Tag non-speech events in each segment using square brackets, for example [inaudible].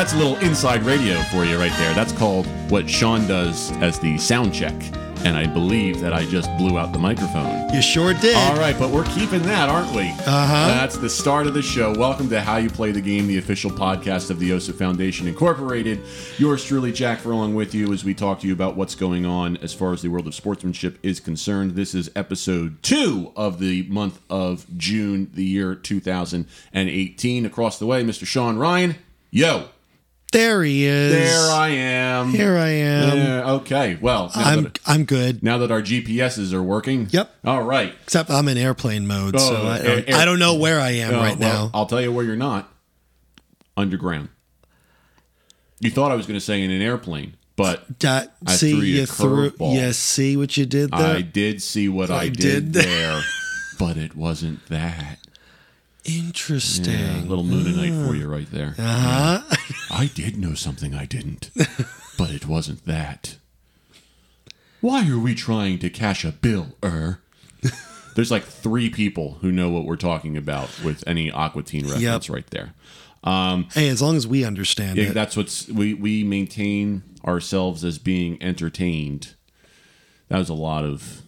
That's a little inside radio for you right there. That's called what Sean does as the sound check. And I believe that I just blew out the microphone. You sure did. All right, but we're keeping that, aren't we? Uh-huh. That's the start of the show. Welcome to How You Play the Game, the official podcast of the OSA Foundation Incorporated. Yours truly, Jack for Furlong, with you as we talk to you about what's going on as far as the world of sportsmanship is concerned. This is episode two of the month of June, the year 2018. Across the way, Mr. Sean Ryan. Yo, There he is. there I am. Here I am. Yeah, okay, well, I'm that, I'm good. now that our GPSs are working. Yep. All right. Except I'm in airplane mode, so Oh, I, air- I don't know where I am Oh, right well, now. I'll tell you where you're not. Underground. You thought I was going to say in an airplane, but That, I see, threw you a you threw. You see what you did there? I did see what I, I did, did. [laughs] there. but it wasn't that. Interesting. Yeah, a little Mooninite for you right there. Uh huh. I did know something I didn't, [laughs] but it wasn't that. Why are we trying to cash a bill, er? [laughs] There's like three people who know what we're talking about with any Aqua Teen reference right there. Hey, as long as we understand Yeah, it. that's what's we we maintain ourselves as being entertained. That was a lot of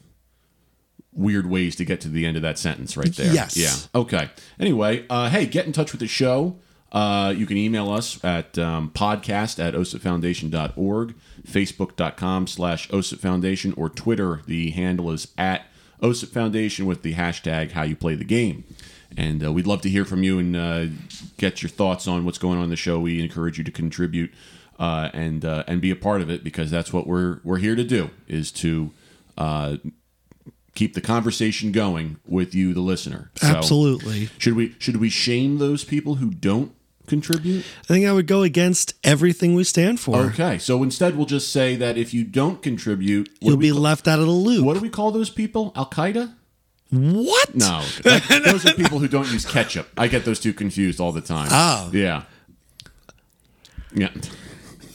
weird ways to get to the end of that sentence right there. Yes. Yeah. Okay. Anyway, uh, hey, get in touch with the show. Uh, you can email us at um, podcast at osipfoundation.org, facebook.com slash osipfoundation, or Twitter. The handle is at OSIP Foundation with the hashtag how you play the game. And uh, we'd love to hear from you and uh, get your thoughts on what's going on in the show. We encourage you to contribute uh, and uh, and be a part of it because that's what we're we're here to do is to uh, keep the conversation going with you, the listener. So, Absolutely. Should we should we shame those people who don't contribute? I think I would go against everything we stand for. Okay, so instead we'll just say that if you don't contribute, what, You'll do we, be left out of the loop. what do we call those people? Al Qaeda? What? No, that- [laughs] those are people who don't use ketchup. I get those two confused all the time. Oh. yeah, yeah.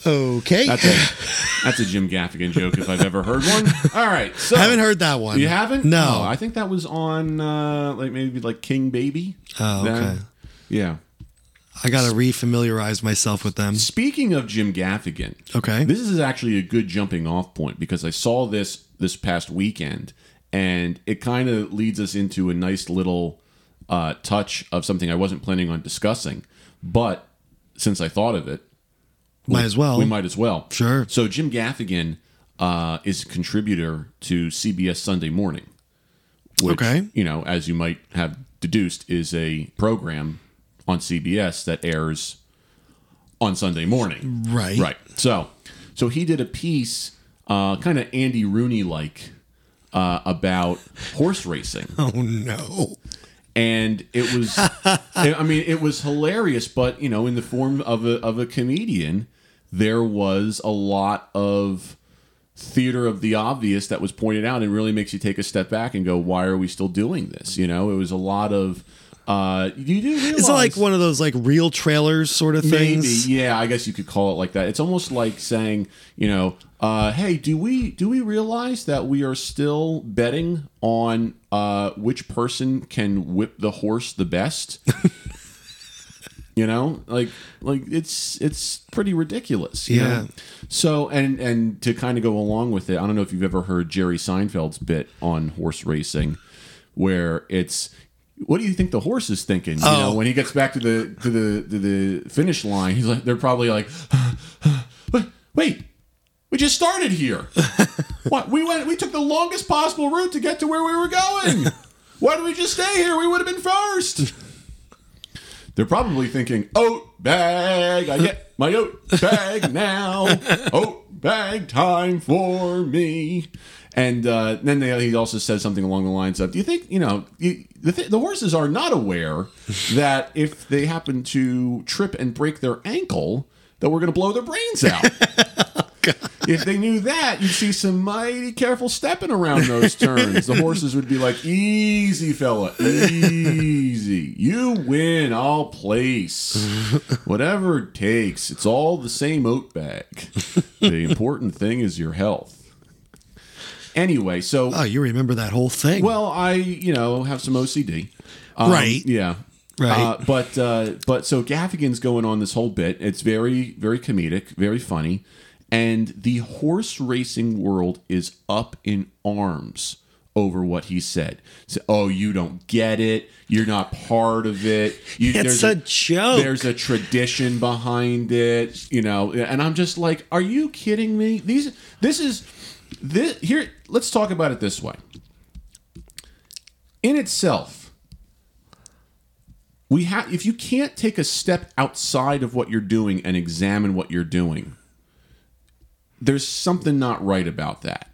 Okay. That's a that's a Jim Gaffigan joke if I've ever heard one. All right, so haven't heard that one. You haven't? No. Oh, I think that was on uh, like maybe like King Baby. Oh, okay. yeah. I got to refamiliarize myself with them. Speaking of Jim Gaffigan, Okay. this is actually a good jumping off point because I saw this this past weekend, and it kind of leads us into a nice little uh, touch of something I wasn't planning on discussing, but since I thought of it, might as well. we might as well. Sure. So Jim Gaffigan uh, is a contributor to CBS Sunday Morning, which Okay. you know, as you might have deduced, is a program on CBS that airs on Sunday morning. Right. Right. So, so he did a piece, uh, kind of Andy Rooney like, uh, about horse racing [laughs] Oh no. and it was [laughs] i mean it was hilarious but you know in the form of a, of a comedian there was a lot of theater of the obvious that was pointed out and really makes you take a step back and go why are we still doing this you know it was a lot of uh you do realize Is it like one of those like real trailers sort of things. Maybe, yeah. I guess you could call it like that. It's almost like saying, you know, uh, hey, do we do we realize that we are still betting on uh, which person can whip the horse the best? [laughs] you know, like like it's it's pretty ridiculous. you Yeah. know? So and and to kind of go along with it, I don't know if you've ever heard Jerry Seinfeld's bit on horse racing, where it's what do you think the horse is thinking? You know, Oh. when he gets back to the to the to the finish line, he's like, they're probably like, [sighs] wait, wait, we just started here. [laughs] what we went, we took the longest possible route to get to where we were going. Why did we just stay here? We would have been first. They're probably thinking, oat bag, I get my oat bag now. [laughs] oat bag time for me. And uh, then they, he also says something along the lines of, "Do you think you know you, the, th- the horses are not aware that if they happen to trip and break their ankle, that we're going to blow their brains out?" [laughs] if they knew that, you'd see some mighty careful stepping around those turns. The horses would be like, "Easy, fella, easy. You win. I'll place. Whatever it takes. It's all the same oat bag. The important thing is your health." Anyway, so Oh, you remember that whole thing? well, I you know have some OCD, Um, Right. Yeah, Right. Uh, but uh, but so Gaffigan's going on this whole bit. It's very very comedic, very funny, and the horse racing world is up in arms over what he said. So, oh, you don't get it. You're not part of it. You, It's there's a joke. There's a tradition behind it, you know. And I'm just like, are you kidding me? These this is this here. Let's talk about it this way. In itself, we have if you can't take a step outside of what you're doing and examine what you're doing, there's something not right about that.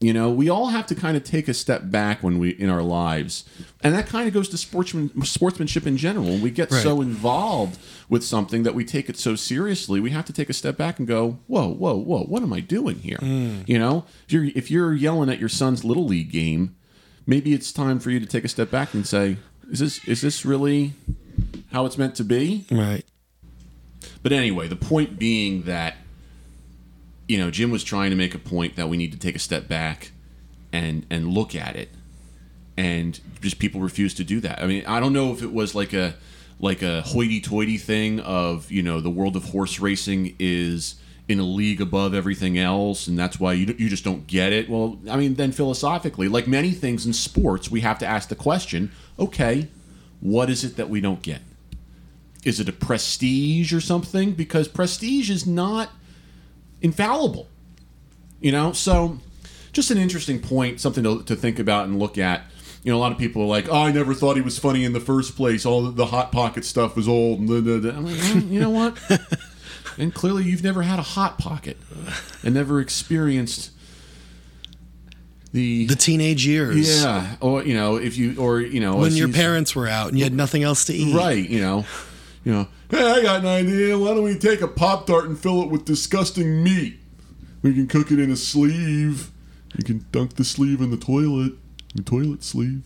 You know, we all have to kind of take a step back when we in our lives, and that kind of goes to sportsman sportsmanship in general. We get Right. so involved with something that we take it so seriously, we have to take a step back and go, "Whoa, whoa, whoa! What am I doing here?" Mm. You know, if you're if you're yelling at your son's little league game, maybe it's time for you to take a step back and say, "Is this is this really how it's meant to be?" Right. But anyway, the point being that you know Jim was trying to make a point that we need to take a step back and and look at it, and just people refuse to do that. I mean, I don't know if it was like a like a hoity-toity thing of you know the world of horse racing is in a league above everything else, and that's why you you just don't get it. Well, I mean, then philosophically, like many things in sports, we have to ask the question: Okay, what is it that we don't get? is it a prestige or something? Because prestige is not infallible. You know, so just an interesting point, something to, to think about and look at. You know, a lot of people are like, "Oh, I never thought he was funny in the first place. All the, the hot pocket stuff was old." And da, da, da." I'm like, well, you know what? [laughs] and clearly, you've never had a hot pocket and never experienced the, The teenage years. yeah, or you know, if you or you know, When your you- parents were out and you had nothing else to eat. Right, you know. You know, hey, I got an idea. Why don't we take a Pop Tart and fill it with disgusting meat? We can cook it in a sleeve. You can dunk the sleeve in the toilet. The toilet sleeve.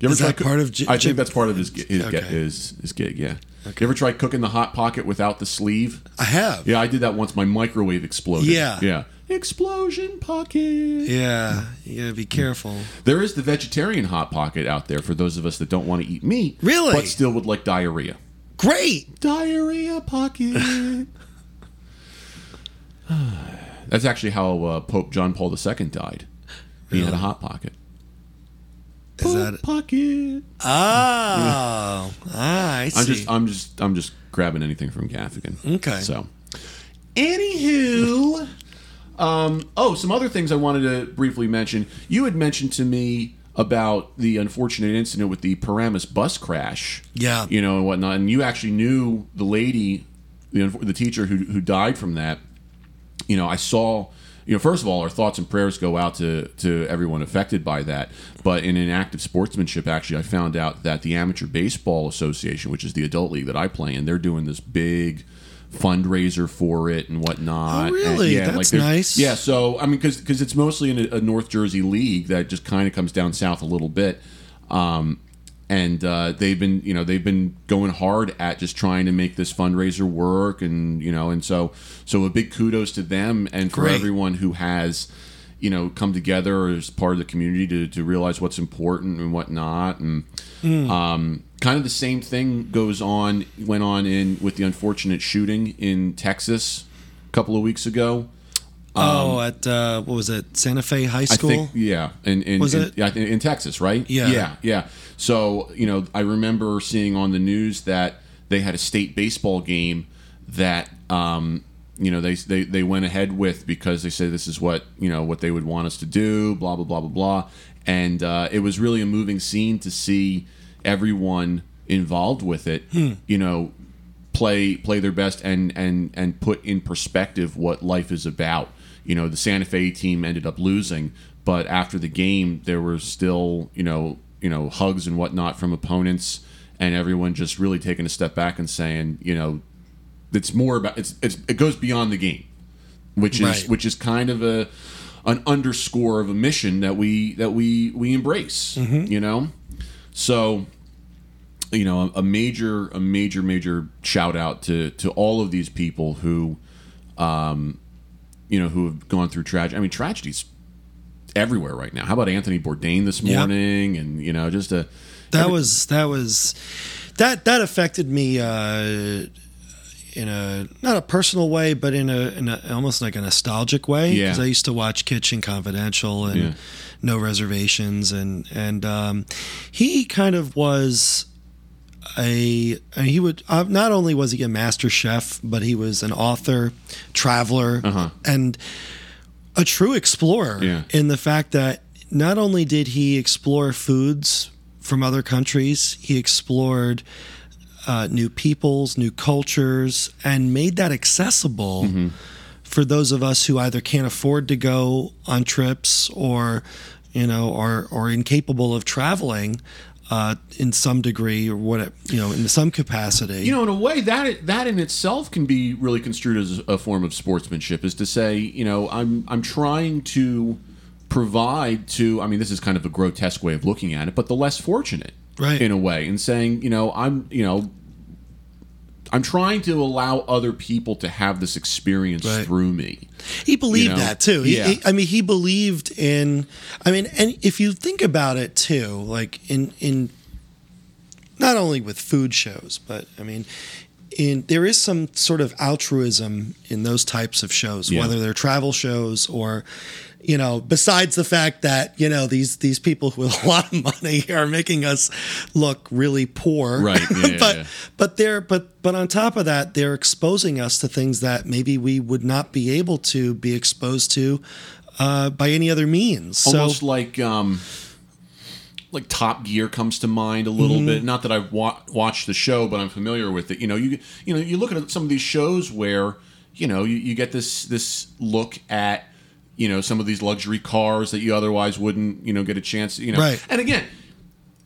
You ever Is try that coo- part of J- I think that's part of his his, Okay. his, his gig. Yeah. Okay. You ever try cooking the hot pocket without the sleeve? I have. Yeah, I did that once. My microwave exploded. Yeah. Yeah. Explosion pocket. Yeah. You gotta be careful. There is the vegetarian hot pocket out there for those of us that don't want to eat meat, Really? but still would like diarrhea. Great. Diarrhea pocket. [laughs] That's actually how uh, Pope John Paul II died. He had a hot pocket. Is Pope that pocket? Oh. [laughs] ah, I see. I'm just, I'm just, I'm just grabbing anything from Gaffigan. Okay. So, anywho, [laughs] um, oh, some other things I wanted to briefly mention. You had mentioned to me about the unfortunate incident with the Paramus bus crash. Yeah. You know and whatnot, and you actually knew the lady, the the teacher who who died from that. You know, I saw. You know, first of all, our thoughts and prayers go out to to everyone affected by that. But in an act of sportsmanship, actually, I found out that the Amateur Baseball Association, which is the adult league that I play in, they're doing this big fundraiser for it and whatnot. Oh, really? And, That's there's- nice. Yeah, so I mean, because it's mostly in a, a North Jersey league that just kind of comes down south a little bit, um, and uh, they've been you know they've been going hard at just trying to make this fundraiser work, and you know, and so so a big kudos to them and for Great. everyone who has you know come together as part of the community to, to realize what's important and whatnot and um, kind of the same thing goes on went on in with the unfortunate shooting in texas a couple of weeks ago oh, at uh, what was it? Santa Fe High School. I think yeah, in in, Was in, it? in, in Texas, right? Yeah. yeah, yeah. So you know, I remember seeing on the news that they had a state baseball game that um, you know they, they they went ahead with because they say this is what you know what they would want us to do, blah blah blah blah blah, and uh, it was really a moving scene to see everyone involved with it. You know, play play their best and and and put in perspective what life is about. You know, the Santa Fe team ended up losing, but after the game, there were still you know you know hugs and whatnot from opponents, and everyone just really taking a step back and saying, you know, it's more about it's, it's it goes beyond the game, which is Right. which is kind of a an underscore of a mission that we that we we embrace. You know, so you know a, a major a major major shout out to to all of these people who um you know who have gone through tragedy i mean tragedies everywhere right now. How about Anthony Bourdain this morning? And you know, just a That was that was that that affected me uh, in a not a personal way, but in a, in a almost like a nostalgic way. Yeah. Because I used to watch Kitchen Confidential and Yeah. No Reservations, and and um, he kind of was a he would uh, not only was he a master chef, but he was an author, traveler, Uh-huh. and a true explorer Yeah. in the fact that not only did he explore foods from other countries, he explored uh, new peoples, new cultures, and made that accessible Mm-hmm. for those of us who either can't afford to go on trips or, you know, are or incapable of traveling uh, in some degree or what you know in some capacity. you know, in a way, that that in itself can be really construed as a form of sportsmanship. Is to say, you know, I'm I'm trying to provide to. I mean, this is kind of a grotesque way of looking at it, but the less fortunate, Right. In a way, and saying, you know, I'm, you know. I'm trying to allow other people to have this experience Right. through me. He believed You know? that too. He, Yeah. he- I mean, he believed in. I mean, and if you think about it too, like in in not only with food shows, but I mean, in there is some sort of altruism in those types of shows, Yeah. whether they're travel shows or. You know, besides the fact that you know these these people with a lot of money are making us look really poor, Right, [laughs] yeah, but yeah. but they're but but on top of that, they're exposing us to things that maybe we would not be able to be exposed to uh, by any other means. almost so like um like Top Gear comes to mind a little Mm-hmm. bit. Not that I've wa- watched the show, but I'm familiar with it. You know, you you know, you look at some of these shows where you know you, you get this this look at you know some of these luxury cars that you otherwise wouldn't you know get a chance. You know, Right. and again,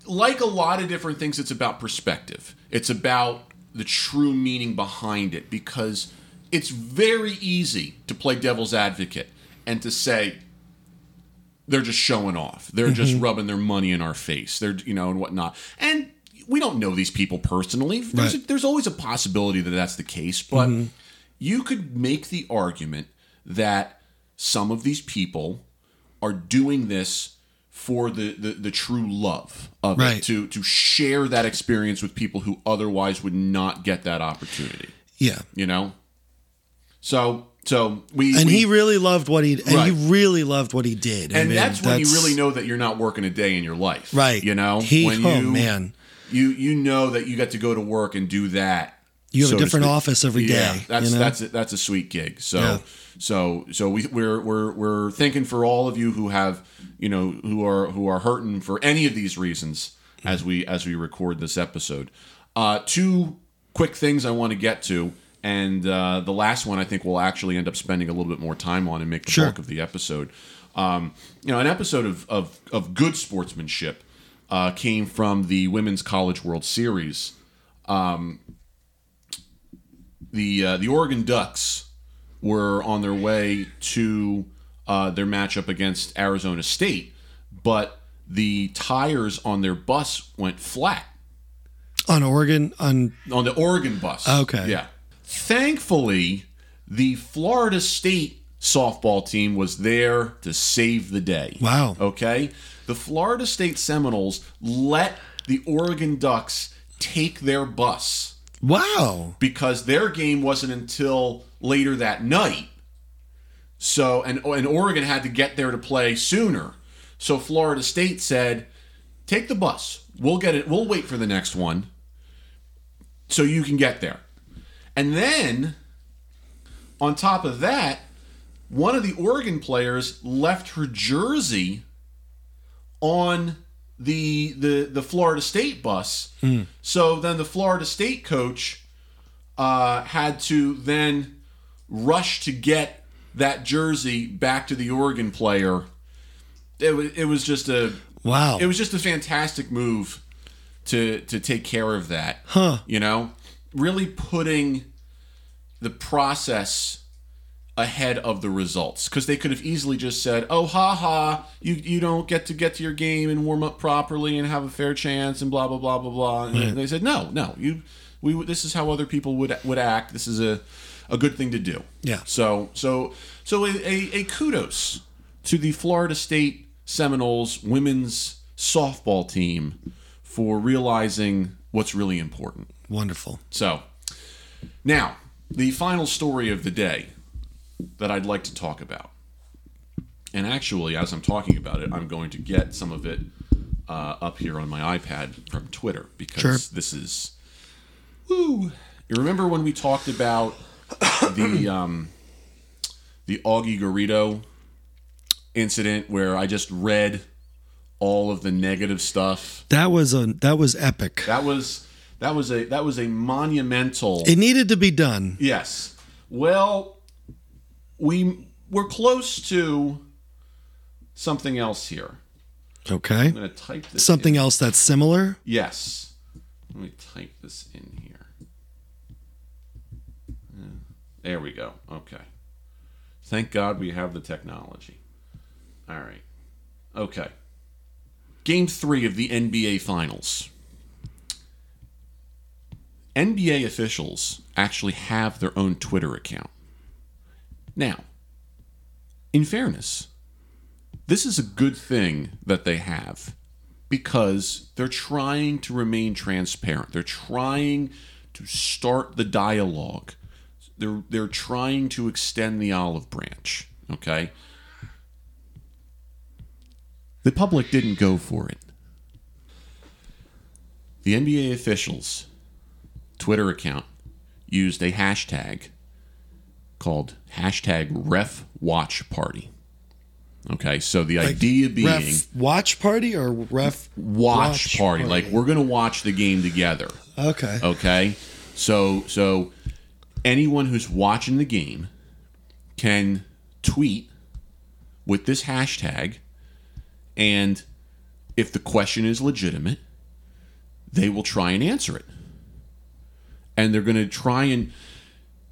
like a lot of different things, it's about perspective. It's about the true meaning behind it because it's very easy to play devil's advocate and to say they're just showing off. They're just Mm-hmm. rubbing their money in our face. They're you know and whatnot. And we don't know these people personally. There's, Right. there's always a possibility that that's the case, but Mm-hmm. you could make the argument that some of these people are doing this for the, the, the true love of Right. it to to share that experience with people who otherwise would not get that opportunity. yeah, You know, so so we and we- he really loved what he and he really loved what he did. I and mean, that's when you really know that you're not working a day in your life, right. You know, he when oh you man, you you know that you got to go to work and do that. You have a so to different office every Yeah, day, that's you know? that's a, that's a sweet gig. So Yeah. so so we we're we're we're thinking for all of you who have you know who are who are hurting for any of these reasons as we as we record this episode. Uh, two quick things I want to get to. And uh, the last one, I think, we'll actually end up spending a little bit more time on and make the Sure. bulk of the episode. Um, you know, an episode of, of, of good sportsmanship uh, came from the Women's College World Series. Um, the uh, the Oregon Ducks were on their way to uh, their matchup against Arizona State, but the tires on their bus went flat on Oregon on on the Oregon bus. Okay. Yeah. Thankfully, the Florida State softball team was there to save the day. Wow. Okay. The Florida State Seminoles let the Oregon Ducks take their bus wow. because their game wasn't until later that night. So and and Oregon had to get there to play sooner. So Florida State said, "Take the bus. We'll get it. We'll wait for the next one so you can get there." And then on top of that, one of the Oregon players left her jersey on the the the Florida State bus. So then the Florida State coach uh, had to then rush to get that jersey back to the Oregon player. It was it was just a Wow. it was just a fantastic move to to take care of that. Huh. You know, really putting the process ahead of the results because they could have easily just said, "Oh, ha ha, you you don't get to get to your game and warm up properly and have a fair chance and blah blah blah blah blah." And they said, "No, no, you we this is how other people would would act. This is a a good thing to do." Yeah. So so so a, a, a kudos to the Florida State Seminoles women's softball team for realizing what's really important. Wonderful. So, now, the final story of the day that I'd like to talk about. And actually, as I'm talking about it, I'm going to get some of it uh, up here on my iPad from Twitter because Sure. this is. Woo! You remember when we talked about [coughs] the um, the Augie Garrido incident where I just read all of the negative stuff? That was a that was epic. That was that was a that was a monumental. It needed to be done. Yes. Well, we we're close to something else here. Okay. I'm going to type this. Something in. else that's similar. Yes. Let me type this in here. Uh, there we go. Okay. Thank God we have the technology. All right. Okay. Game three of the NBA Finals. NBA officials actually have their own Twitter account. Now, in fairness, this is a good thing that they have because they're trying to remain transparent. They're trying to start the dialogue. They're they're trying to extend the olive branch, okay? The public didn't go for it. The NBA officials Twitter account used a hashtag called hashtag ref watch party. Okay, so the idea being Ref watch party or ref watch, party. Like we're gonna watch the game together. Okay. Okay, so so anyone who's watching the game can tweet with this hashtag, and if the question is legitimate, they will try and answer it, and they're gonna try and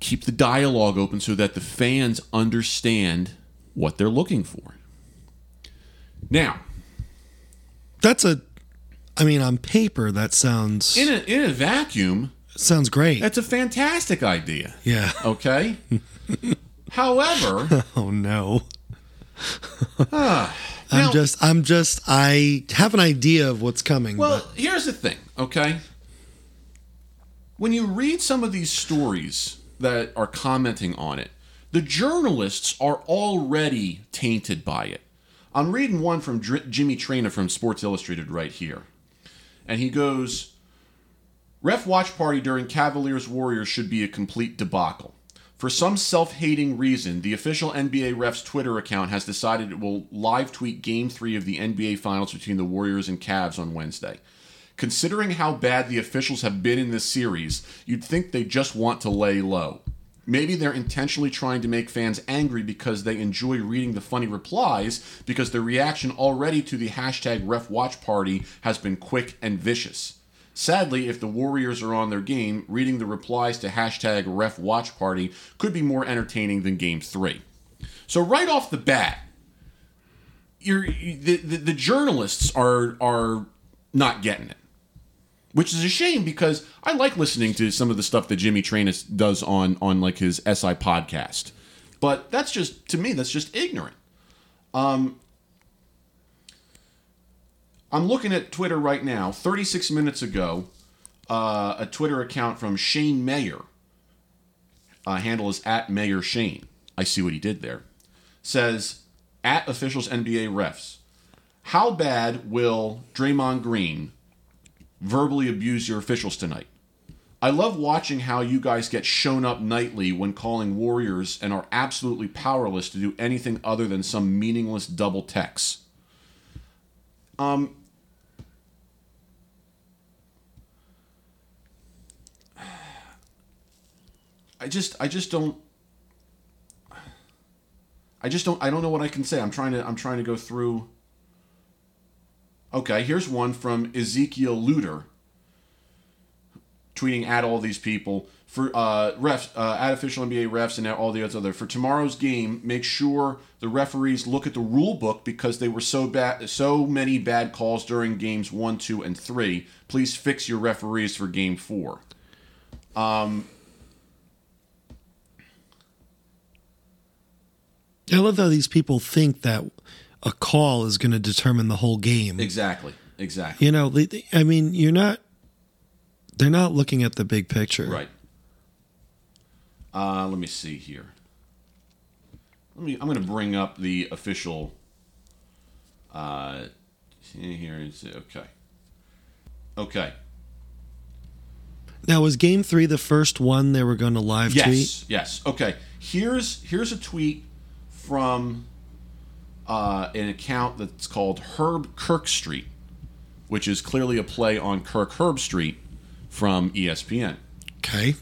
keep the dialogue open so that the fans understand what they're looking for. Now, That's a. I mean, on paper, that sounds in a in a vacuum, sounds great. that's a fantastic idea. yeah. [laughs] Okay. However, Oh no. [sighs] Ah, now- I'm just. I'm just. I have an idea of what's coming. well, but here's the thing. Okay. When you read some of these stories that are commenting on it, the journalists are already tainted by it. I'm reading one from Dr- Jimmy Traina from Sports Illustrated right here. And he goes, Ref watch party during Cavaliers Warriors should be a complete debacle. For some self hating reason, the official NBA ref's Twitter account has decided it will live tweet Game 3 of the NBA Finals between the Warriors and Cavs on Wednesday. Considering how bad the officials have been in this series, you'd think they just want to lay low. Maybe they're intentionally trying to make fans angry because they enjoy reading the funny replies because the reaction already to the hashtag ref watch party has been quick and vicious. Sadly, if the Warriors are on their game, reading the replies to hashtag ref watch party could be more entertaining than game three. So right off the bat, you're, the, the, the journalists are are not getting it which is a shame because I like listening to some of the stuff that Jimmy Traina does on on like his SI podcast. But that's just to me that's just ignorant. Um I'm looking at Twitter right now. 36 minutes ago, uh, a Twitter account from Shane Mayer, uh, handle is at Mayor Shane. I see what he did there. Says at officials NBA refs, how bad will Draymond Green verbally abuse your officials tonight. I love watching how you guys get shown up nightly when calling Warriors and are absolutely powerless to do anything other than some meaningless double text. Um, I just, I just don't. I just don't. I don't know what I can say. I'm trying to. I'm trying to go through. Okay, here's one from Ezekiel Luder, tweeting at all these people for uh, refs, uh, at official NBA refs, and all the other. For tomorrow's game, make sure the referees look at the rule book because they were so bad, so many bad calls during games one, two, and three. Please fix your referees for game four. Um. I love how these people think that a call is going to determine the whole game. Exactly. Exactly. You know, I mean, you're not. They're not looking at the big picture. Right. Uh, let me see here. Let me. I'm going to bring up the official. Uh, here is okay. Okay. Now, was Game Three the first one they were going to live Yes. tweet? Yes. Yes. Okay. Here's here's a tweet from uh, an account that's called Herb Kirk Street, which is clearly a play on Kirk Herbstreit from ESPN. Okay.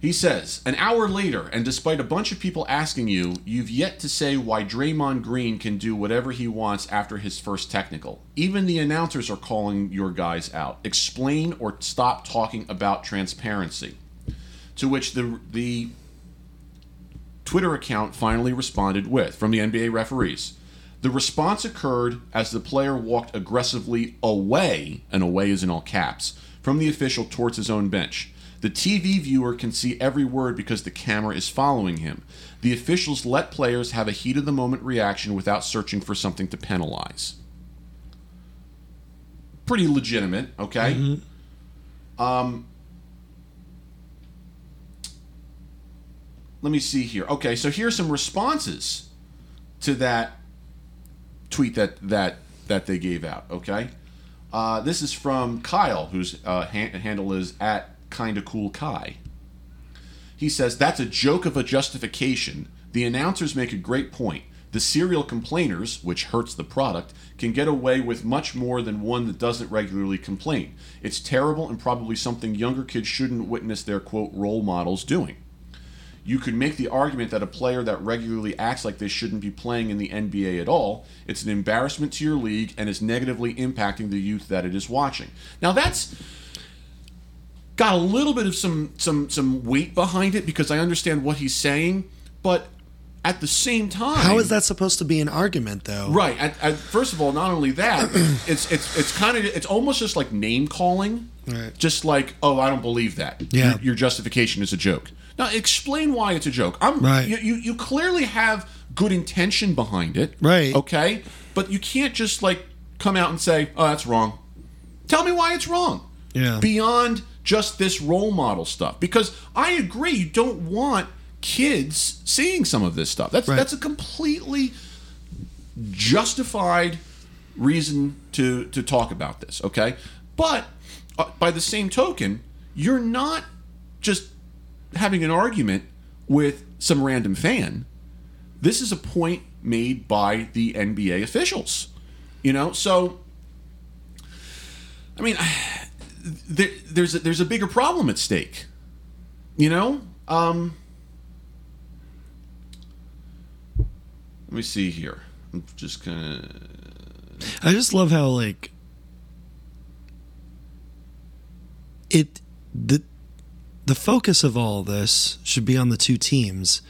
He says, an hour later, and despite a bunch of people asking you, you've yet to say why Draymond Green can do whatever he wants after his first technical. Even the announcers are calling your guys out. Explain or stop talking about transparency. To which the the Twitter account finally responded with from the NBA referees. The response occurred as the player walked aggressively away, and away is in all caps, from the official towards his own bench. The TV viewer can see every word because the camera is following him. The officials let players have a heat of the moment reaction without searching for something to penalize. Pretty legitimate, okay? Um, let me see here. Okay, so here's some responses to that tweet that that that they gave out. Okay, uh, this is from Kyle, whose uh, han- handle is at kinda cool Kai. He says that's a joke of a justification. The announcers make a great point. The serial complainers, which hurts the product, can get away with much more than one that doesn't regularly complain. It's terrible and probably something younger kids shouldn't witness their quote role models doing. You could make the argument that a player that regularly acts like this shouldn't be playing in the NBA at all. It's an embarrassment to your league and is negatively impacting the youth that it is watching. Now that's got a little bit of some some some weight behind it because I understand what he's saying, but at the same time, How is that supposed to be an argument, though? Right. At, at, first of all, not only that, [clears throat] it's it's it's kind of it's almost just like name calling. Right. Just like, oh, I don't believe that. Yeah. Your, your justification is a joke. Now, explain why it's a joke. I'm Right. You, you you clearly have good intention behind it. Right. Okay. But you can't just like come out and say, oh, that's wrong. Tell me why it's wrong. Yeah. Beyond just this role model stuff, because I agree, you don't want kids seeing some of this stuff. That's Right. that's a completely justified reason to to talk about this okay but uh, by the same token you're not just having an argument with some random fan. This is a point made by the NBA officials you know? So i mean [sighs] there, there's a, there's a bigger problem at stake you know? Um let me see here. I'm just gonna I just love how like it the the focus of all this should be on the two teams,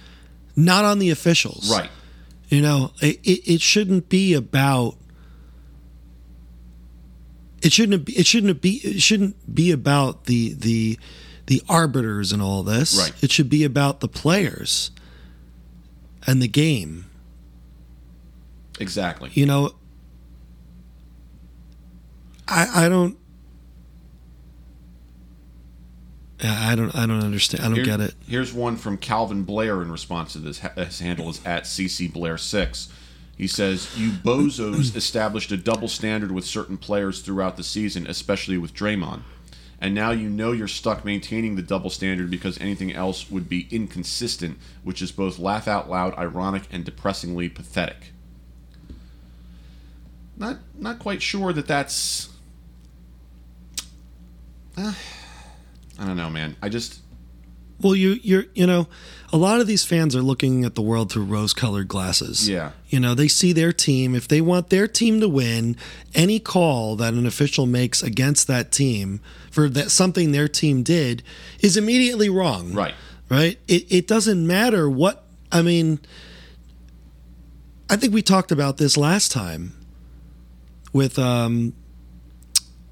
not on the officials. right You know, it, it, it shouldn't be about. It shouldn't be. It shouldn't be. It shouldn't be about the the the arbiters and all this. Right. It should be about the players and the game. exactly You know, I I don't. I don't. I don't understand. I don't Here- get it. Here's one from Calvin Blair in response to this. His handle is at CC Blair six. He says, "You bozos [clears throat] established a double standard with certain players throughout the season, especially with Draymond, and now you know you're stuck maintaining the double standard because anything else would be inconsistent, which is both laugh out loud, ironic, and depressingly pathetic." Not not quite sure that that's. Uh, I don't know, man. I just Well, you you're you know, a lot of these fans are looking at the world through rose-colored glasses. Yeah. You know, they see their team. If they want their team to win, any call that an official makes against that team for that something their team did is immediately wrong. right. Right? It it doesn't matter what I mean I think we talked about this last time with um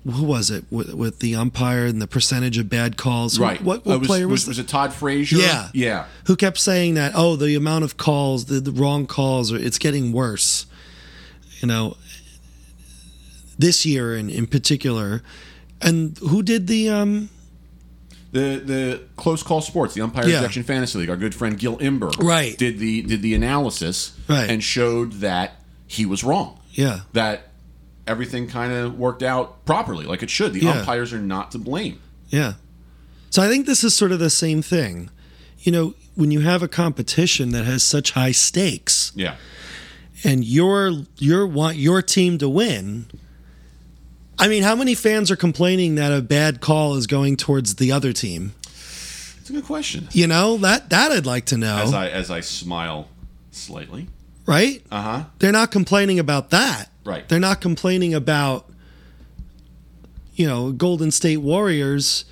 who was it with, with the umpire and the percentage of bad calls? Right. What, Uh, what was, player was, was, was it Todd Frazier? Yeah. Yeah. who kept saying that? Oh, the amount of calls, the, the wrong calls, or it's getting worse. You know, this year in in particular, and who did the um The the close call sports, the umpire Yeah. ejection fantasy league. Our good friend Gil Imber, Right. did the did the analysis, Right. and showed that he was wrong. yeah That everything kind of worked out properly, like it should. The Yeah. umpires are not to blame. Yeah. So I think this is sort of the same thing. You know, when you have a competition that has such high stakes Yeah. and you're you're want your team to win, I mean, how many fans are complaining that a bad call is going towards the other team? It's a good question. You know, that that I'd like to know. As I as I smile slightly. right? Uh huh. They're not complaining about that. Right. They're not complaining about you know, Golden State Warriors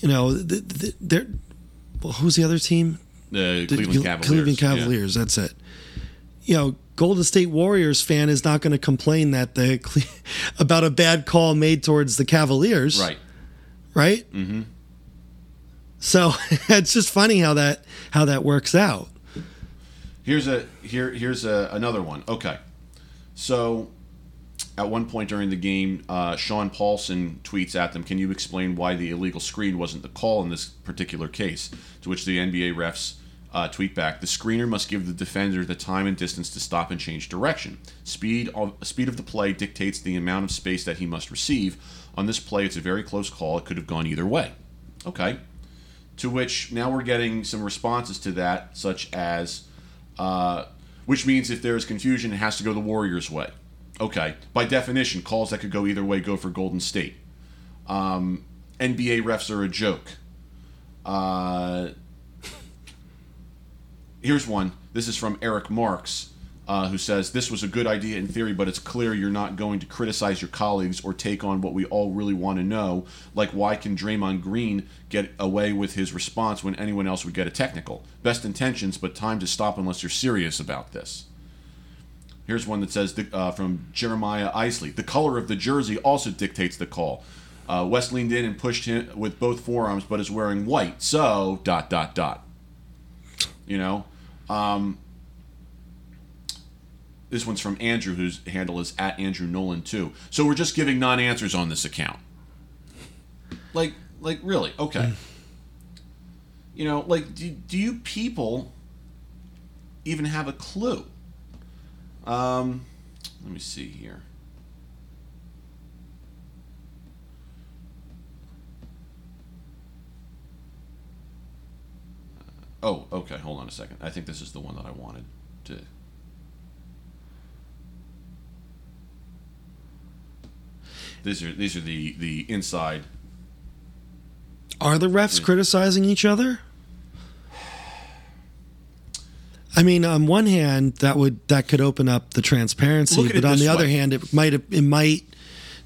you know, th- th- they're well, who's the other team? The Cleveland Cle- Cavaliers. Cleveland yeah. That's it. You know, Golden State Warriors fan is not going to complain that the [laughs] about a bad call made towards the Cavaliers, Right. Right. Mm-hmm. So [laughs] it's just funny how that how that works out. Here's a here here's a, another one. Okay, so at one point during the game, uh, Sean Paulson tweets at them, "Can you explain why the illegal screen wasn't the call in this particular case?" To which the NBA refs uh, tweet back, "The screener must give the defender the time and distance to stop and change direction. Speed of speed of the play dictates the amount of space that he must receive. On this play, it's a very close call. It could have gone either way." Okay. To which now we're getting some responses to that, such as, uh, which means if there is confusion, it has to go the Warriors' way. Okay. By definition, calls that could go either way go for Golden State. Um, NBA refs are a joke. Uh, [laughs] here's one. This is from Eric Marks, uh, who says this was a good idea in theory, but it's clear you're not going to criticize your colleagues or take on what we all really want to know, like why can Draymond Green get away with his response when anyone else would get a technical? Best intentions, but time to stop unless you're serious about this. Here's one that says uh, from Jeremiah Isley: the color of the jersey also dictates the call. Uh, West leaned in and pushed him with both forearms, but is wearing white. So dot dot dot. You know, um, this one's from Andrew, whose handle is at Andrew Nolan too. So we're just giving non-answers on this account. Like, like really? Okay. You know, like, do, do you people even have a clue? Um, let me see here. Oh, okay. Hold on a second. I think this is the one that I wanted to. These are these are the the inside. Are the refs criticizing each other? I mean, on one hand, that would that could open up the transparency, Look at it but on the other hand, it might it might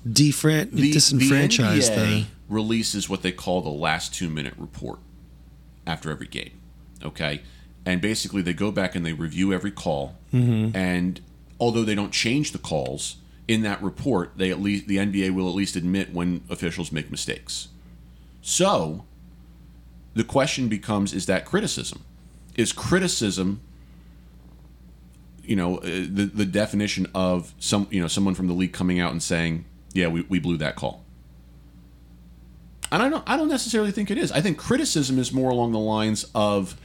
defran- The, disenfranchise the the, releases what they call the last two minute report after every game. Okay, and basically they go back and they review every call, Mm-hmm. and although they don't change the calls in that report, they at least the NBA will at least admit when officials make mistakes. So the question becomes: Is that criticism? Is criticism you know uh, the the definition of some you know someone from the league coming out and saying yeah we, we blew that call and I don't I don't necessarily think it is I think criticism is more along the lines of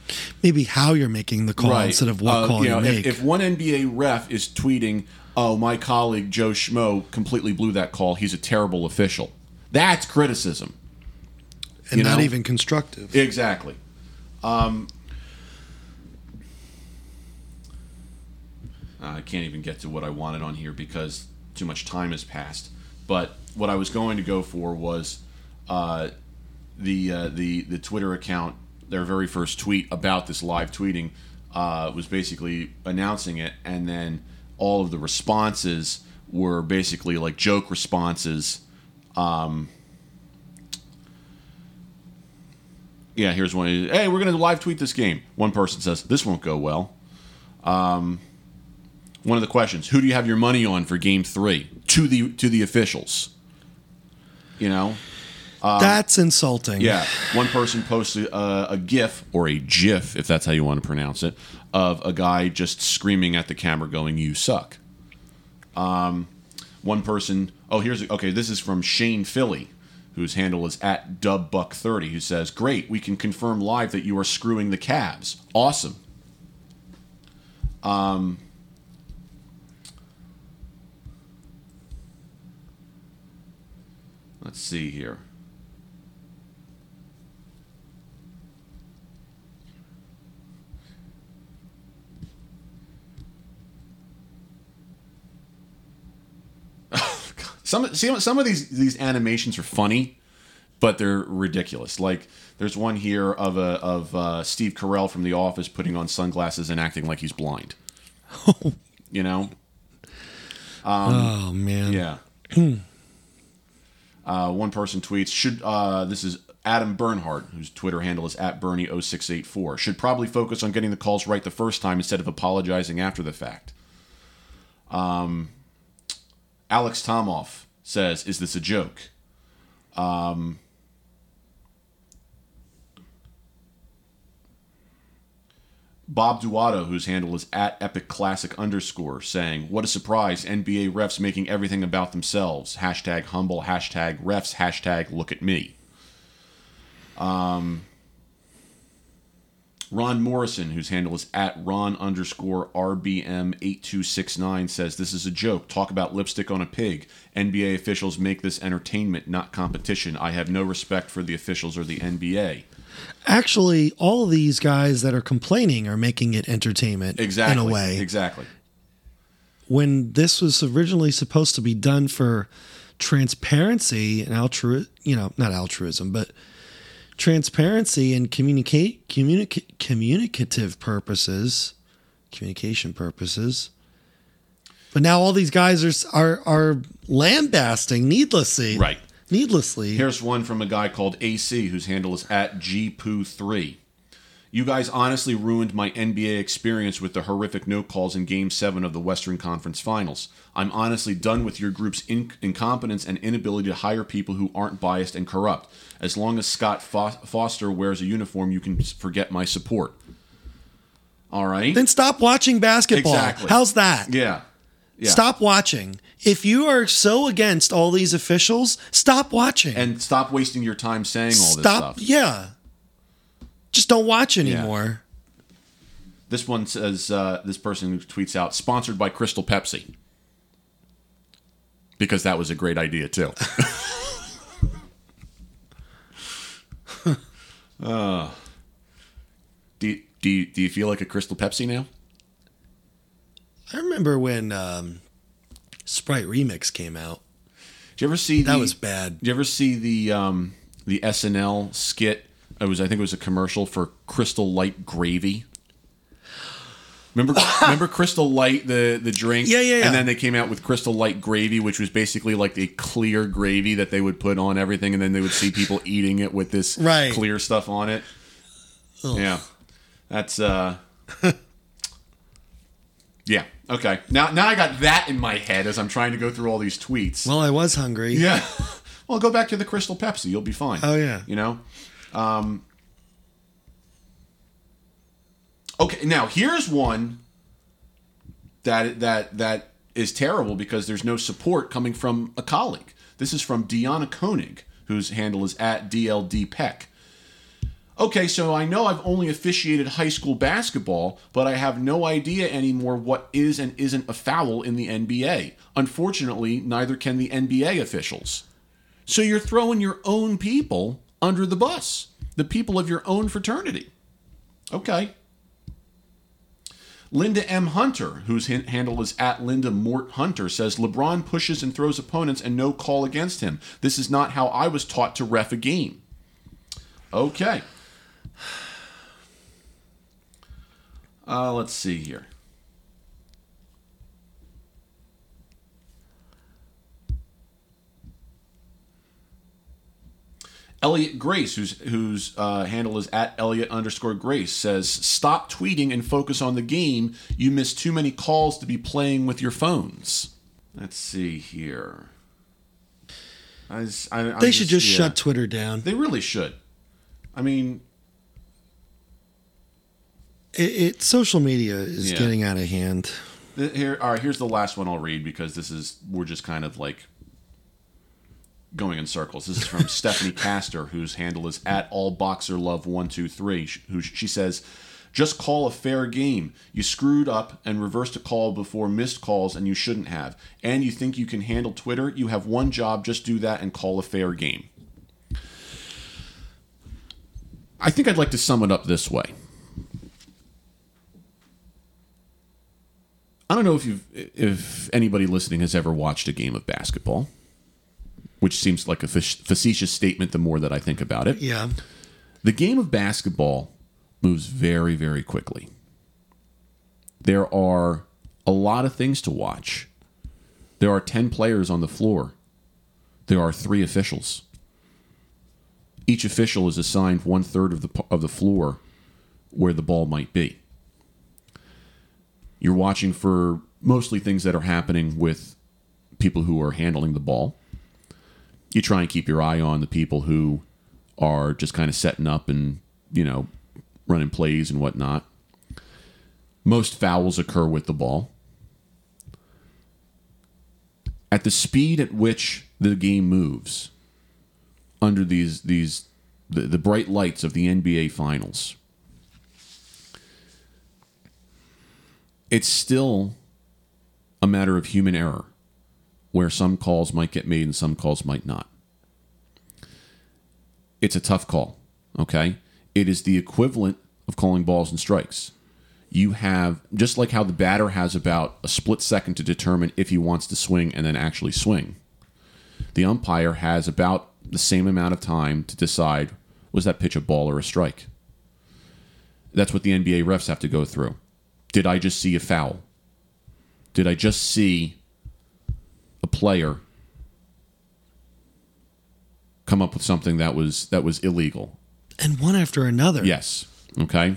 maybe how you're making the call instead of what uh, call you, know, make. If, if one NBA ref is tweeting oh my colleague Joe Schmo completely blew that call he's a terrible official that's criticism and you not know? even constructive. Exactly. Um, I can't even get to what I wanted on here because too much time has passed. But what I was going to go for was uh, the uh, the the Twitter account. Their very first tweet about this live tweeting uh, was basically announcing it, and then all of the responses were basically like joke responses. Um, Yeah, here's one. Hey, we're going to live tweet this game. One person says, This won't go well. Um, one of the questions Who do you have your money on for game three? to the to the officials. You know, That's insulting. Um, yeah. One person posted a, a GIF or a GIF, if that's how you want to pronounce it, of a guy just screaming at the camera, going, "You suck." Um, one person. Oh, here's okay. This is from Shane Philly, whose handle is at dubbuck30, who says, "Great, we can confirm live that you are screwing the Cavs. Awesome." Um. Let's see here. Some see some of these these animations are funny, but they're ridiculous. Like there's one here of a of uh, Steve Carell from The Office putting on sunglasses and acting like he's blind. [laughs] you know? oh man. Yeah. [clears throat] uh, one person tweets should uh, this is Adam Bernhardt, whose Twitter handle is at Bernie0684, should probably focus on getting the calls right the first time instead of apologizing after the fact. Um, Alex Tomoff says, "Is this a joke?" Um, Bob Duato, whose handle is at Epic Classic underscore, saying, "What a surprise! NBA refs making everything about themselves. Hashtag humble. Hashtag refs. Hashtag look at me." Um, Ron Morrison, whose handle is at Ron underscore RBM8269, says, This is a joke. Talk about lipstick on a pig. NBA officials make this entertainment, not competition. I have no respect for the officials or the NBA. Actually, all of these guys that are complaining are making it entertainment Exactly. in a way. Exactly. When this was originally supposed to be done for transparency and altru you know, not altruism, but transparency and communicate communica- communicative purposes, communication purposes. But now all these guys are are are lambasting needlessly. Right. Needlessly. Here's one from a guy called AC, whose handle is at GPoo3. You guys honestly ruined my NBA experience with the horrific no calls in Game 7 of the Western Conference Finals. I'm honestly done with your group's in- incompetence and inability to hire people who aren't biased and corrupt. As long as Scott Fo- Foster wears a uniform, you can forget my support. All right? then stop watching basketball. Exactly. How's that? yeah. Yeah. Stop watching. If you are so against all these officials, stop watching. And stop wasting your time saying all this stop. stuff. Yeah. Just don't watch anymore. This one says uh, this person tweets out sponsored by Crystal Pepsi because that was a great idea too. [laughs] uh, do, do, you, do you feel like a Crystal Pepsi now? I remember when um, Sprite Remix came out. Did you ever see That the, was bad. Did you ever see the um, the SNL skit? It was I think it was a commercial for Crystal Light Gravy. Remember, [laughs] remember Crystal Light, the the drink. Yeah, yeah, yeah. And then they came out with Crystal Light Gravy, which was basically like the clear gravy that they would put on everything, and then they would see people [laughs] eating it with this Right. clear stuff on it. Yeah, that's uh, [laughs] yeah. Okay, now now I got that in my head as I'm trying to go through all these tweets. Well, I was hungry. Yeah. well, go back to the Crystal Pepsi. You'll be fine. Oh, yeah. You know. Um, okay. Now here's one that that that is terrible because there's no support coming from a colleague. This is from Deanna Koenig, whose handle is at DLD Peck. Okay, so I know I've only officiated high school basketball, but I have no idea anymore what is and isn't a foul in the NBA. Unfortunately, neither can the NBA officials. So you're throwing your own people under the bus, the people of your own fraternity. Okay. Linda M. Hunter, whose handle is at Linda Mort Hunter, says LeBron pushes and throws opponents and no call against him. This is not how I was taught to ref a game. Okay. [sighs] Uh, let's see here. Elliot Grace, whose whose uh, handle is at Elliot underscore Grace, says, "Stop tweeting and focus on the game. You miss too many calls to be playing with your phones." Let's see here. I, I- They should just yeah. shut Twitter down. They really should. I mean, It, it social media is Yeah. getting out of hand. here. All right, here's the last one I'll read because this is we're just kind of like going in circles. This is from [laughs] Stephanie Castor, whose handle is at all boxer love one two three. Who she says, "Just call a fair game. You screwed up and reversed a call before missed calls, and you shouldn't have. And you think you can handle Twitter? You have one job. Just do that and call a fair game." I think I'd like to sum it up this way. I don't know if you if anybody listening has ever watched a game of basketball, which seems like a facetious statement the more that I think about it. Yeah. The game of basketball moves very very quickly. There are a lot of things to watch. There are 10 players on the floor. There are 3 officials. Each official is assigned one third of the of the floor where the ball might be. You're watching for mostly things that are happening with people who are handling the ball. You try and keep your eye on the people who are just kind of setting up and, you know, running plays and whatnot. Most fouls occur with the ball. At the speed at which the game moves, under these these the, the bright lights of the NBA finals, it's still a matter of human error where some calls might get made and some calls might not. It's a tough call, okay? It is the equivalent of calling balls and strikes. You have, just like how the batter has about a split second to determine if he wants to swing and then actually swing, the umpire has about the same amount of time to decide was that pitch a ball or a strike. That's what the NBA refs have to go through. Did I just see a foul? Did I just see a player come up with something that was that was illegal? And one after another. Yes. Okay.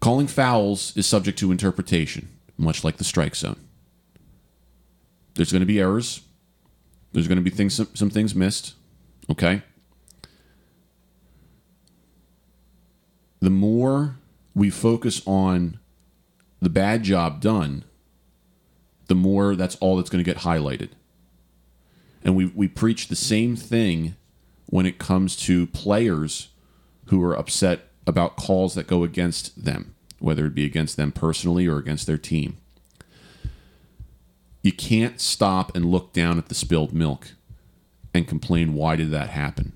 Calling fouls is subject to interpretation, much like the strike zone. There's going to be errors. There's going to be things some, some things missed. Okay. The more we focus on the bad job done, the more that's all that's going to get highlighted. And we, we preach the same thing when it comes to players who are upset about calls that go against them, whether it be against them personally or against their team. You can't stop and look down at the spilled milk and complain, why did that happen?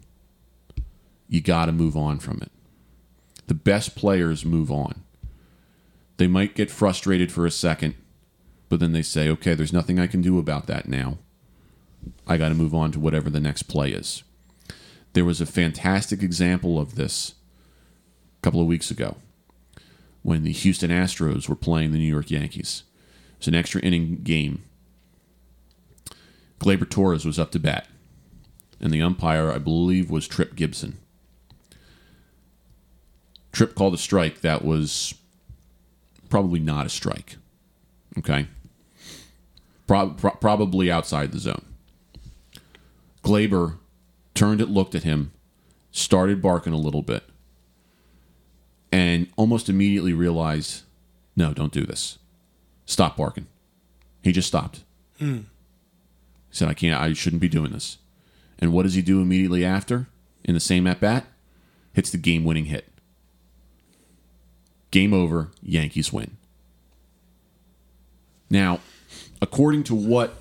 You got to move on from it. The best players move on. They might get frustrated for a second, but then they say, okay, there's nothing I can do about that now. I got to move on to whatever the next play is. There was a fantastic example of this a couple of weeks ago when the Houston Astros were playing the New York Yankees. It was an extra inning game. Gleyber Torres was up to bat, and the umpire, I believe, was Tripp Gibson. Tripp called a strike that was probably not a strike. Okay? Pro- pro- probably outside the zone. Gleyber turned it, looked at him, started barking a little bit, and almost immediately realized, no, don't do this. Stop barking. He just stopped. Hmm. He said, I can't, I shouldn't be doing this. And what does he do immediately after? In the same at bat? Hits the game winning hit. Game over, Yankees win. Now, according to what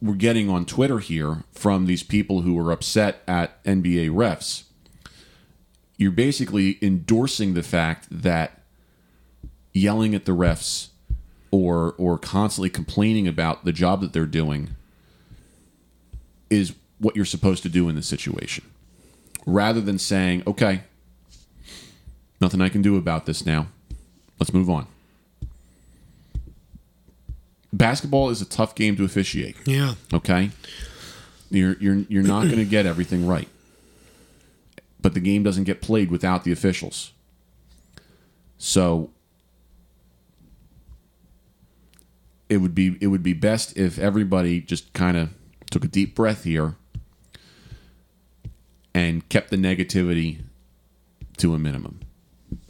we're getting on Twitter here from these people who are upset at NBA refs, you're basically endorsing the fact that yelling at the refs or or constantly complaining about the job that they're doing is what you're supposed to do in this situation. Rather than saying, "Okay, nothing I can do about this now. Let's move on." Basketball is a tough game to officiate. Yeah. Okay, you're you're you're not going to get everything right, but the game doesn't get played without the officials. So it would be it would be best if everybody just kind of took a deep breath here and kept the negativity to a minimum.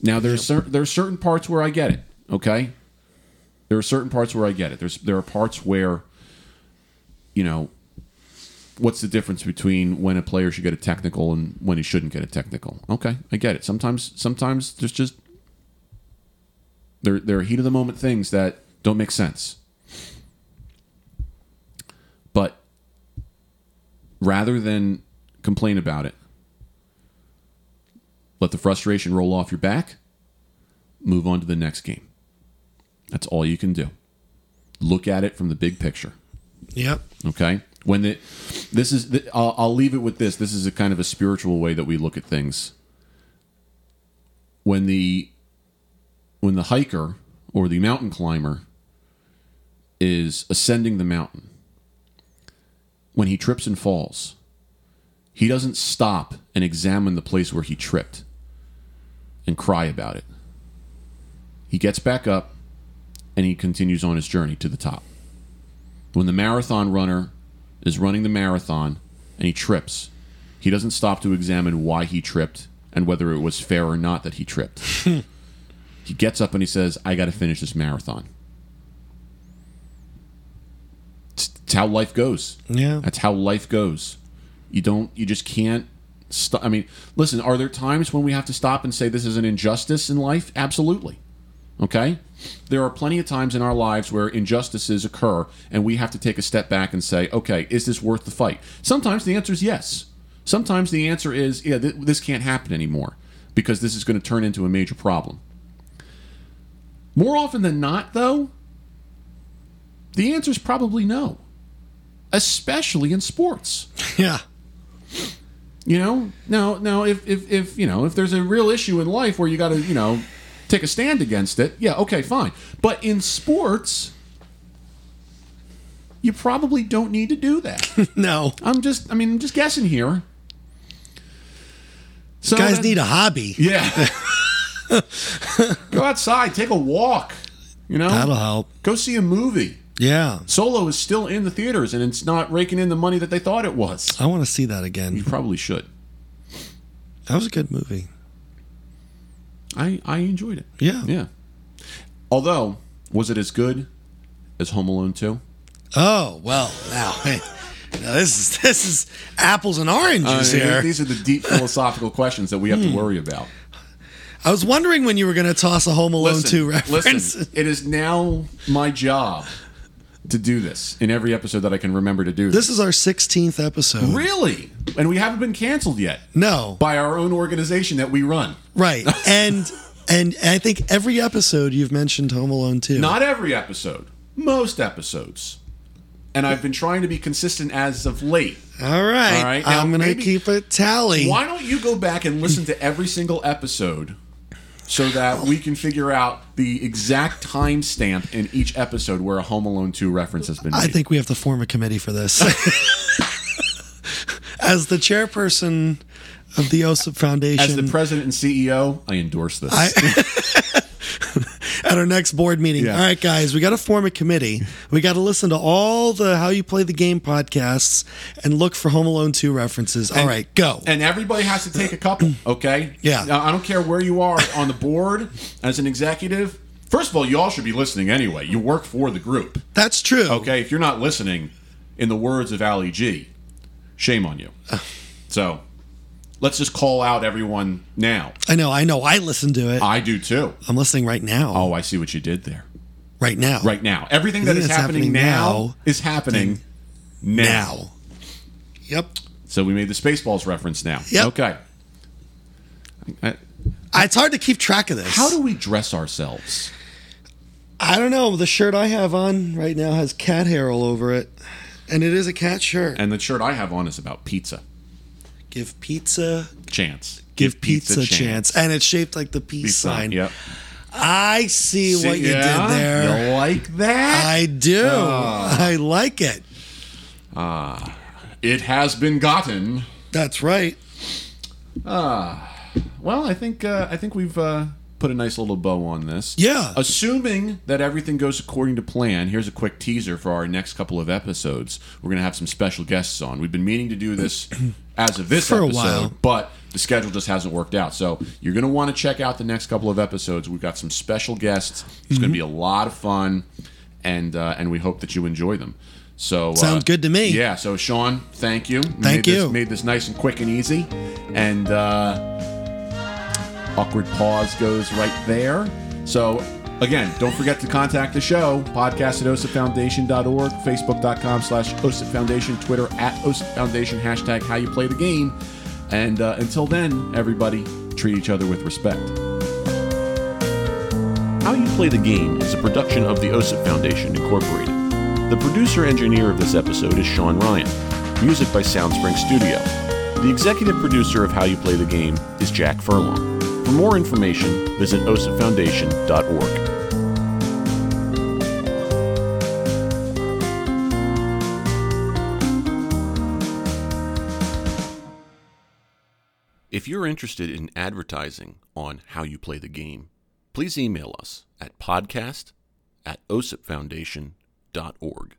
Now there's cer- there are certain parts where I get it. Okay, there are certain parts where I get it. There's there are parts where, you know, what's the difference between when a player should get a technical and when he shouldn't get a technical? Okay, I get it. Sometimes sometimes there's just there there are heat of the moment things that don't make sense. But rather than complain about it, let the frustration roll off your back, move on to the next game. That's all you can do. Look at it from the big picture. Yep. Okay. When the this is the, I'll, I'll leave it with this. This is a kind of a spiritual way that we look at things. When the when the hiker or the mountain climber is ascending the mountain, when he trips and falls, he doesn't stop and examine the place where he tripped and cry about it. He gets back up and he continues on his journey to the top. When the marathon runner is running the marathon and he trips, he doesn't stop to examine why he tripped and whether it was fair or not that he tripped. [laughs] he gets up and he says, I got to finish this marathon. It's, how life goes. Yeah. That's how life goes. You don't, you just can't stop. I mean, listen, are there times when we have to stop and say this is an injustice in life? Absolutely. Okay? There are plenty of times in our lives where injustices occur and we have to take a step back and say, okay, is this worth the fight? Sometimes the answer is yes. Sometimes the answer is, yeah, th- this can't happen anymore because this is going to turn into a major problem. More often than not, though, the answer is probably no, especially in sports. Yeah. You know, now, now, if, if, if you know, if there's a real issue in life where you got to, you know, take a stand against it, yeah, okay, fine. But in sports, you probably don't need to do that. [laughs] No. I'm just, I mean, I'm just guessing here. So Guys that- need a hobby. yeah. [laughs] Go outside, take a walk. You know, That'll help. go see a movie. Yeah. Solo is still in the theaters, and it's not raking in the money that they thought it was. I want to see that again. You probably should. That was a good movie. I I enjoyed it. Yeah. Yeah. Although, was it as good as Home Alone 2? Oh, well, now. [laughs] Now this is this is apples and oranges mean, here. These are the deep [laughs] philosophical questions that we have to hmm. worry about. I was wondering when you were going to toss a Home Alone Listen, 2 reference. listen, it is now my job to do this in every episode that I can remember to do this. This is our 16th episode. Really? And we haven't been canceled yet No. by our own organization that we run. Right. [laughs] And and I think every episode you've mentioned Home Alone 2. Not every episode, most episodes. And I've been trying to be consistent as of late. All right. All right, now I'm going to keep a tally. Why don't you go back and listen to every single episode so that we can figure out the exact timestamp in each episode where a Home Alone 2 reference has been made? I think we have to form a committee for this. [laughs] As the chairperson of the OSIP Foundation, As the president and CEO, I endorse this. [laughs] at our next board meeting. Yeah. All right, guys, we got to form a committee. We got to listen to all the How You Play the Game podcasts and look for Home Alone 2 references. All right, go. and everybody has to take a couple, [clears throat] okay? Yeah. Now, I don't care where you are on the board as an executive. First of all, you all should be listening anyway. You work for the group, That's true. okay? If you're not listening, in the words of Ali G, shame on you. So, let's just call out everyone now. I know, I know. I listen to it. I do too. I'm listening right now. Oh, I see what you did there. right now. Right now, everything that is happening, happening now, now is happening now. Now. Yep. So we made the Spaceballs reference now. Yep. Okay. I- It's hard to keep track of this. How do we dress ourselves? I don't know. The shirt I have on right now has cat hair all over it, and it is a cat shirt. And the shirt I have on is about pizza. Give pizza, Chance. give, pizza, a chance. and it's shaped like the peace, Peace sign. Yep. I see, See- what you yeah? did there. You like that? I do. Ah. I like it. Ah, it has been gotten. That's right. Ah, Well, I think uh, I think we've uh, put a nice little bow on this. Yeah. Assuming that everything goes according to plan, here's a quick teaser for our next couple of episodes. We're going to have some special guests on. We've been meaning to do this [clears throat] as of this For a episode, while. but the schedule just hasn't worked out. So you're going to want to check out the next couple of episodes. We've got some special guests. It's going to be a lot of fun, and uh, and we hope that you enjoy them. So uh, Sounds good to me. Yeah. So Sean, thank you. Thank made This, you. made this nice and quick and easy, and. Uh, awkward pause goes right there. So, again, don't forget to contact the show. Podcast at osipfoundation.org, facebook.com slash OSIP Foundation, Twitter at OSIP Foundation, hashtag how you play the game. And uh, until then, everybody, treat each other with respect. How You Play the Game is a production of the OSIP Foundation, Incorporated. The producer engineer of this episode is Sean Ryan. Music by Soundspring Studio. The executive producer of How You Play the Game is Jack Furlong. For more information, visit osipfoundation.org. If you're interested in advertising on How You Play the Game, please email us at podcast at osipfoundation.org.